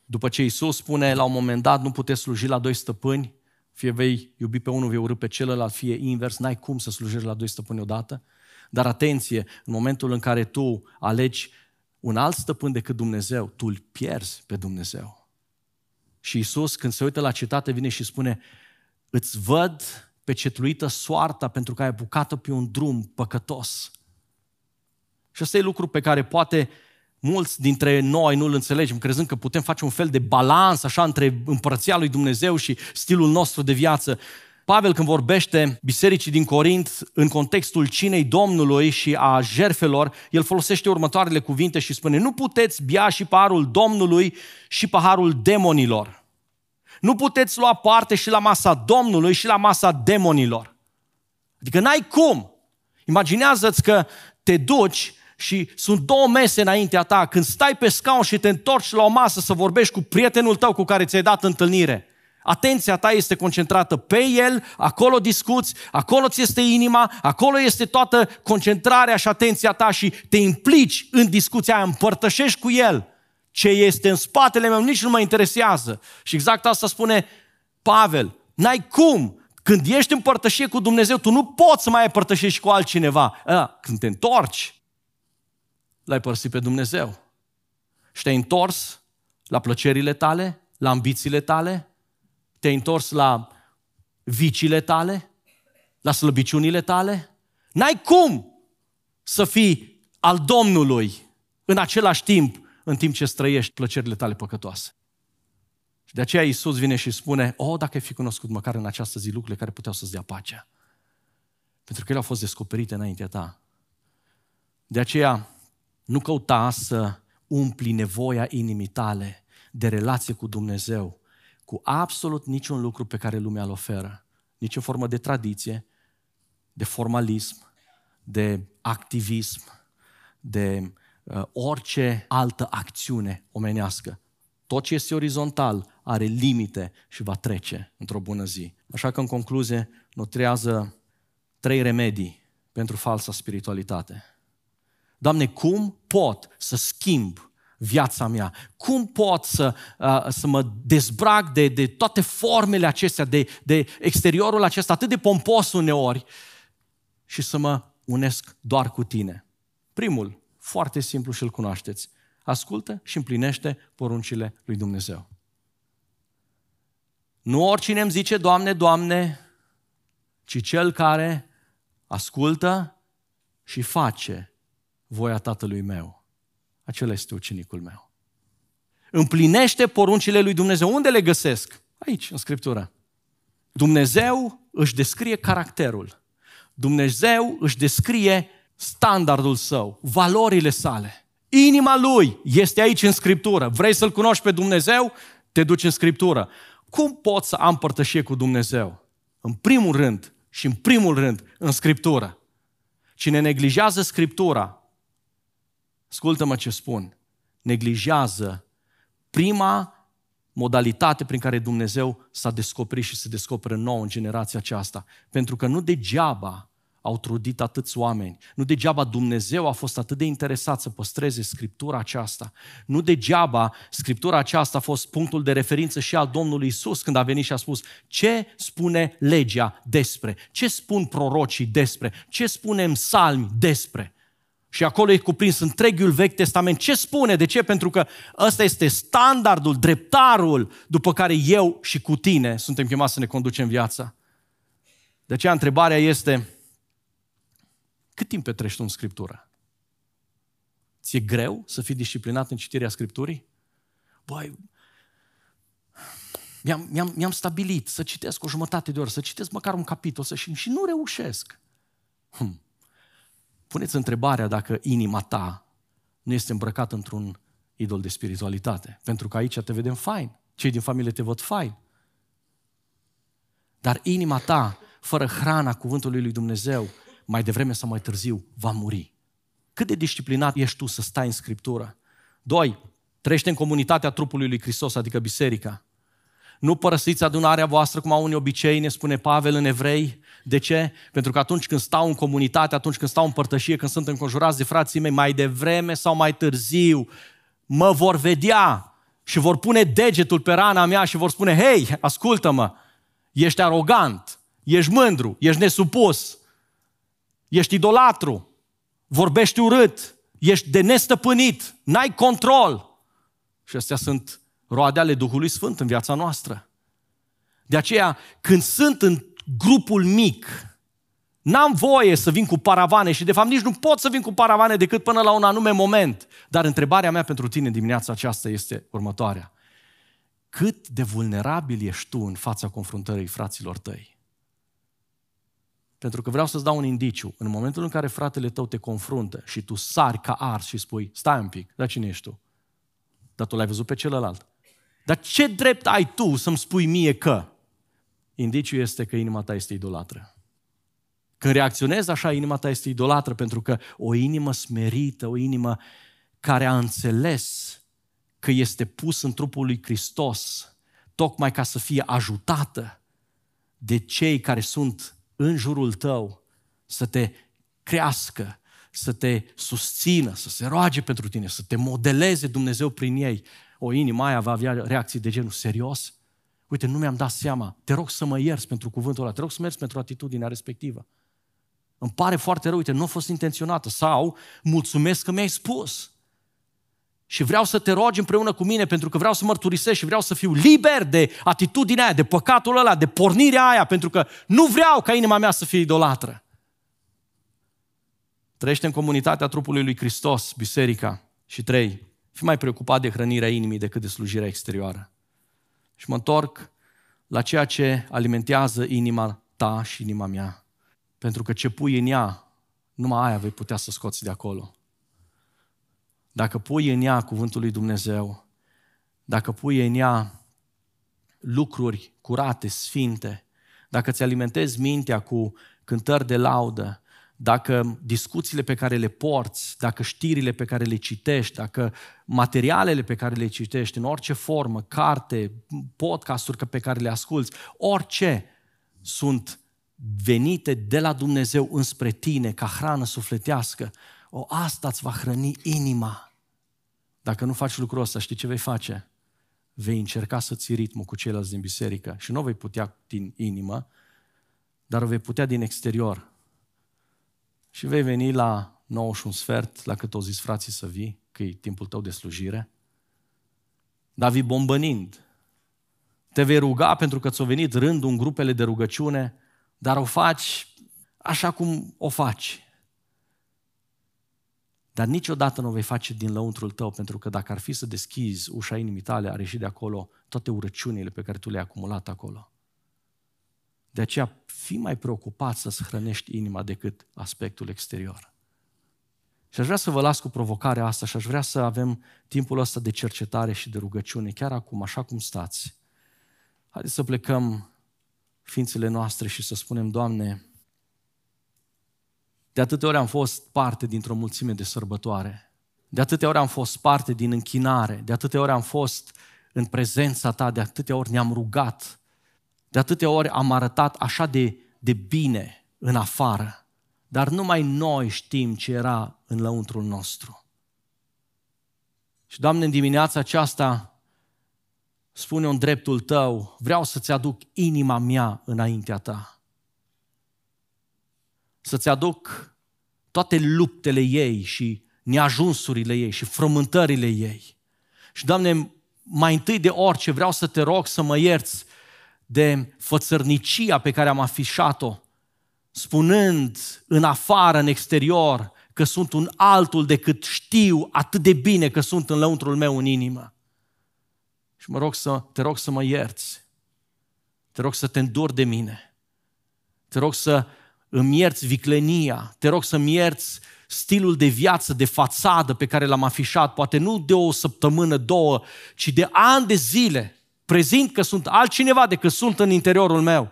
După ce Isus spune la un moment dat, nu puteți sluji la doi stăpâni, fie vei iubi pe unul, vei urâ pe celălalt, fie invers, n-ai cum să slujești la doi stăpâni odată. Dar atenție, în momentul în care tu alegi un alt stăpân decât Dumnezeu, tu îl pierzi pe Dumnezeu. Și Isus, când se uită la cetate, vine și spune, îți văd pe cetluită soarta pentru că ai bucată pe un drum păcătos. Și ăsta e lucru pe care poate mulți dintre noi nu-l înțelegem, crezând că putem face un fel de balans așa între împărăția lui Dumnezeu și stilul nostru de viață. Pavel când vorbește bisericii din Corint în contextul cinei Domnului și a jerfelor, el folosește următoarele cuvinte și spune nu puteți bia și paharul Domnului și paharul demonilor. Nu puteți lua parte și la masa Domnului și la masa demonilor. Adică n-ai cum. Imaginează-ți că te duci și sunt două mese înaintea ta, când stai pe scaun și te întorci la o masă să vorbești cu prietenul tău cu care ți-ai dat întâlnire, atenția ta este concentrată pe el, acolo discuți, acolo ți este inima, acolo este toată concentrarea și atenția ta și te implici în discuția aia, împărtășești cu el. Ce este în spatele meu nici nu mă interesează. Și exact asta spune Pavel. N-ai cum. Când ești în părtășie cu Dumnezeu, tu nu poți să mai ai părtășie cu altcineva. Când te întorci, l-ai părăsit pe Dumnezeu. Și te-ai întors la plăcerile tale, la ambițiile tale, te-ai întors la viciile tale, la slăbiciunile tale. N-ai cum să fii al Domnului în același timp, în timp ce străiești plăcerile tale păcătoase. Și de aceea Iisus vine și spune, o, oh, dacă ai fi cunoscut măcar în această zi lucrurile care puteau să-ți dea pacea. Pentru că ele au fost descoperite înaintea ta. De aceea, nu căuta să umpli nevoia inimii tale de relație cu Dumnezeu cu absolut niciun lucru pe care lumea îl oferă. Nici în formă de tradiție, de formalism, de activism, de uh, orice altă acțiune omenească. Tot ce este orizontal are limite și va trece într-o bună zi. Așa că, în concluzie, notrează trei remedii pentru falsa spiritualitate. Doamne, cum pot să schimb viața mea? Cum pot să, uh, să mă dezbrac de, de toate formele acestea, de, de exteriorul acesta atât de pompos uneori și să mă unesc doar cu tine? Primul, foarte simplu și îl cunoașteți. Ascultă și împlinește poruncile lui Dumnezeu. Nu oricine îmi zice, Doamne, Doamne, ci cel care ascultă și face voia tatălui meu. Acela este ucenicul meu. Împlinește poruncile lui Dumnezeu. Unde le găsesc? Aici, în Scriptură. Dumnezeu își descrie caracterul. Dumnezeu își descrie standardul său, valorile sale. Inima lui este aici în Scriptură. Vrei să-L cunoști pe Dumnezeu? Te duci în Scriptură. Cum pot să am părtășie cu Dumnezeu? În primul rând și în primul rând în Scriptură. Cine neglijează Scriptura, ascultă-mă ce spun, neglijează prima modalitate prin care Dumnezeu s-a descoperit și se descoperă nou în generația aceasta. Pentru că nu degeaba au trudit atâți oameni. Nu degeaba Dumnezeu a fost atât de interesat să păstreze Scriptura aceasta. Nu degeaba Scriptura aceasta a fost punctul de referință și al Domnului Isus când a venit și a spus ce spune legea despre, ce spun prorocii despre, ce spune în salmi despre. Și acolo e cuprins întregul Vechi Testament. Ce spune? De ce? Pentru că ăsta este standardul, dreptarul după care eu și cu tine suntem chemați să ne conducem viața. De aceea întrebarea este, cât timp petrești tu în Scriptură? Ți-e greu să fii disciplinat în citirea Scripturii? Băi, mi-am, mi-am, mi-am stabilit să citesc o jumătate de oră, să citesc măcar un capitol să și, și nu reușesc. Hm. Puneți întrebarea dacă inima ta nu este îmbrăcată într-un idol de spiritualitate. Pentru că aici te vedem fain. Cei din familie te văd fain. Dar inima ta, fără hrana cuvântului lui Dumnezeu, mai devreme sau mai târziu, va muri. Cât de disciplinat ești tu să stai în Scriptură? Doi, trăiește în comunitatea trupului lui Hristos, adică biserica. Nu părăsiți adunarea voastră cum au unii obicei, ne spune Pavel în Evrei. De ce? Pentru că atunci când stau în comunitate, atunci când stau în părtășie, când sunt înconjurați de frații mei, mai devreme sau mai târziu, mă vor vedea și vor pune degetul pe rana mea și vor spune, hei, ascultă-mă, ești arogant, ești mândru, ești nesupus, ești idolatru, vorbești urât, ești de nestăpânit, n-ai control. Și astea sunt roade ale Duhului Sfânt în viața noastră. De aceea, când sunt în grupul mic, n-am voie să vin cu paravane și de fapt nici nu pot să vin cu paravane decât până la un anume moment. Dar întrebarea mea pentru tine dimineața aceasta este următoarea. Cât de vulnerabil ești tu în fața confruntării fraților tăi? Pentru că vreau să-ți dau un indiciu. În momentul în care fratele tău te confruntă și tu sari ca ars și spui, stai un pic, dar cine ești tu? Dar tu l-ai văzut pe celălalt. Dar ce drept ai tu să-mi spui mie că? Indiciul este că inima ta este idolatră. Când reacționezi așa, inima ta este idolatră pentru că o inimă smerită, o inimă care a înțeles că este pus în trupul lui Hristos, tocmai ca să fie ajutată de cei care sunt în jurul tău, să te crească, să te susțină, să se roage pentru tine, să te modeleze Dumnezeu prin ei, o inimă aia va avea reacții de genul serios. Uite, nu mi-am dat seama. Te rog să mă ierți pentru cuvântul ăla. Te rog să mergi pentru atitudinea respectivă. Îmi pare foarte rău, uite, nu a fost intenționată. Sau, mulțumesc că mi-ai spus. Și vreau să te rogi împreună cu mine pentru că vreau să mărturisesc și vreau să fiu liber de atitudinea aia, de păcatul ăla, de pornirea aia, pentru că nu vreau ca inima mea să fie idolatră. Trăiește în comunitatea trupului lui Hristos, biserica. Și trei, fi mai preocupat de hrănirea inimii decât de slujirea exterioară. Și mă întorc la ceea ce alimentează inima ta și inima mea. Pentru că ce pui în ea, numai aia vei putea să scoți de acolo. Dacă pui în ea cuvântul lui Dumnezeu, dacă pui în ea lucruri curate, sfinte, dacă ți alimentezi mintea cu cântări de laudă, dacă discuțiile pe care le porți, dacă știrile pe care le citești, dacă materialele pe care le citești în orice formă, carte, podcasturi pe care le asculți, orice sunt venite de la Dumnezeu înspre tine ca hrană sufletească, o, asta îți va hrăni inima. Dacă nu faci lucrul ăsta, știi ce vei face? Vei încerca să ții ritmul cu ceilalți din biserică și nu o vei putea din inimă, dar o vei putea din exterior și vei veni la 9 și un sfert, la cât o zis frații să vii, că e timpul tău de slujire. Dar vii bombănind. Te vei ruga pentru că ți-a venit rândul în grupele de rugăciune, dar o faci așa cum o faci. Dar niciodată nu o vei face din lăuntrul tău, pentru că dacă ar fi să deschizi ușa inimii tale, ar ieși de acolo toate urăciunile pe care tu le-ai acumulat acolo. De aceea, fii mai preocupat să-ți hrănești inima decât aspectul exterior. Și aș vrea să vă las cu provocarea asta și aș vrea să avem timpul ăsta de cercetare și de rugăciune, chiar acum, așa cum stați. Haideți să plecăm ființele noastre și să spunem, Doamne, de atâtea ori am fost parte dintr-o mulțime de sărbătoare, de atâtea ori am fost parte din închinare, de atâtea ori am fost în prezența Ta, de atâtea ori ne-am rugat, de atâtea ori am arătat așa de, de bine în afară, dar numai noi știm ce era în lăuntrul nostru. Și, Doamne, în dimineața aceasta spune în dreptul Tău, vreau să-ți aduc inima mea înaintea Ta. Să-ți aduc toate luptele ei și neajunsurile ei și frământările ei. Și, Doamne, mai întâi de orice vreau să te rog să mă ierți de fățărnicia pe care am afișat-o, spunând în afară, în exterior, că sunt un altul decât știu atât de bine că sunt în lăuntrul meu în inimă. Și mă rog să, te rog să mă ierți. Te rog să te îndur de mine. Te rog să îmi ierți viclenia. Te rog să-mi ierți stilul de viață, de fațadă pe care l-am afișat, poate nu de o săptămână, două, ci de ani de zile, prezint că sunt altcineva decât sunt în interiorul meu.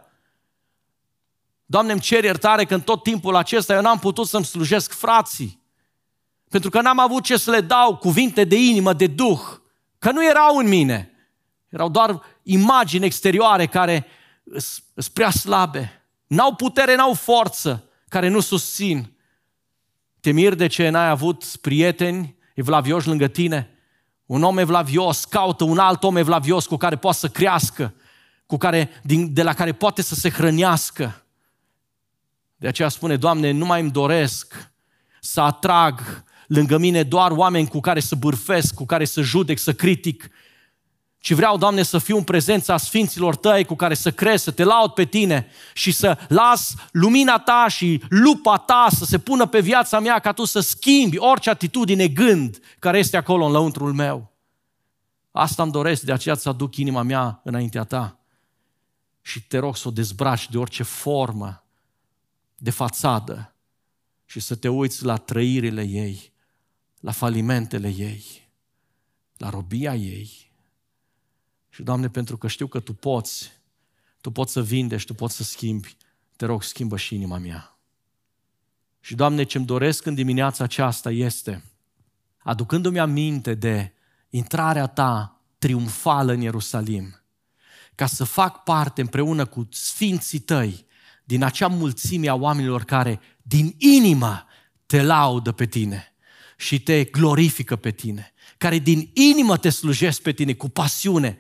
Doamne, îmi cer iertare că în tot timpul acesta eu n-am putut să-mi slujesc frații, pentru că n-am avut ce să le dau cuvinte de inimă, de duh, că nu erau în mine. Erau doar imagini exterioare care sunt prea slabe. N-au putere, n-au forță, care nu susțin. Te mir de ce n-ai avut prieteni evlavioși lângă tine? Un om evlavios caută un alt om evlavios cu care poate să crească, cu care, din, de la care poate să se hrănească. De aceea spune, Doamne, nu mai îmi doresc să atrag lângă mine doar oameni cu care să bârfesc, cu care să judec, să critic, ci vreau, Doamne, să fiu în prezența Sfinților Tăi cu care să crezi, să te laud pe Tine și să las lumina Ta și lupa Ta să se pună pe viața mea ca Tu să schimbi orice atitudine, gând care este acolo în lăuntrul meu. Asta îmi doresc, de aceea să aduc inima mea înaintea Ta și te rog să o dezbraci de orice formă de fațadă și să te uiți la trăirile ei, la falimentele ei, la robia ei, și, Doamne, pentru că știu că Tu poți, Tu poți să vindești, Tu poți să schimbi, te rog, schimbă și inima mea. Și, Doamne, ce-mi doresc în dimineața aceasta este, aducându-mi aminte de intrarea Ta triumfală în Ierusalim, ca să fac parte împreună cu sfinții Tăi din acea mulțime a oamenilor care din inimă te laudă pe Tine și te glorifică pe Tine, care din inimă te slujesc pe Tine cu pasiune,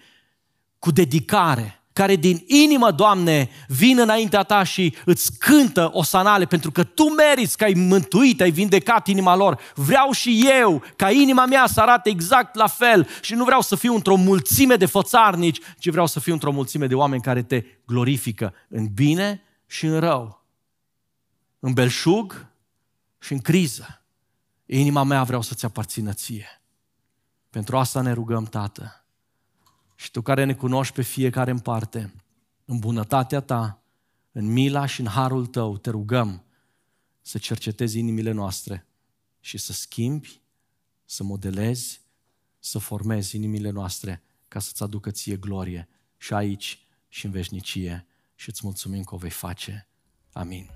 cu dedicare, care din inimă, Doamne, vin înaintea Ta și îți cântă o sanale pentru că Tu meriți că ai mântuit, ai vindecat inima lor. Vreau și eu ca inima mea să arate exact la fel și nu vreau să fiu într-o mulțime de fățarnici, ci vreau să fiu într-o mulțime de oameni care Te glorifică în bine și în rău, în belșug și în criză. Inima mea vreau să-ți aparțină ție. Pentru asta ne rugăm, Tată și Tu care ne cunoști pe fiecare în parte, în bunătatea Ta, în mila și în harul Tău, te rugăm să cercetezi inimile noastre și să schimbi, să modelezi, să formezi inimile noastre ca să-ți aducă ție glorie și aici și în veșnicie. Și îți mulțumim că o vei face. Amin.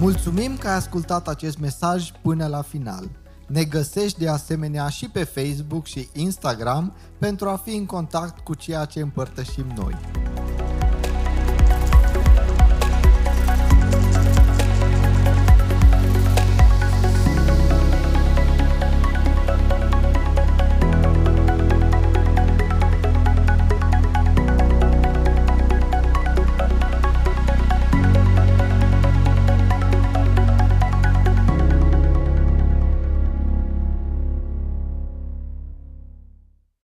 Mulțumim că ai ascultat acest mesaj până la final. Ne găsești de asemenea și pe Facebook și Instagram pentru a fi în contact cu ceea ce împărtășim noi.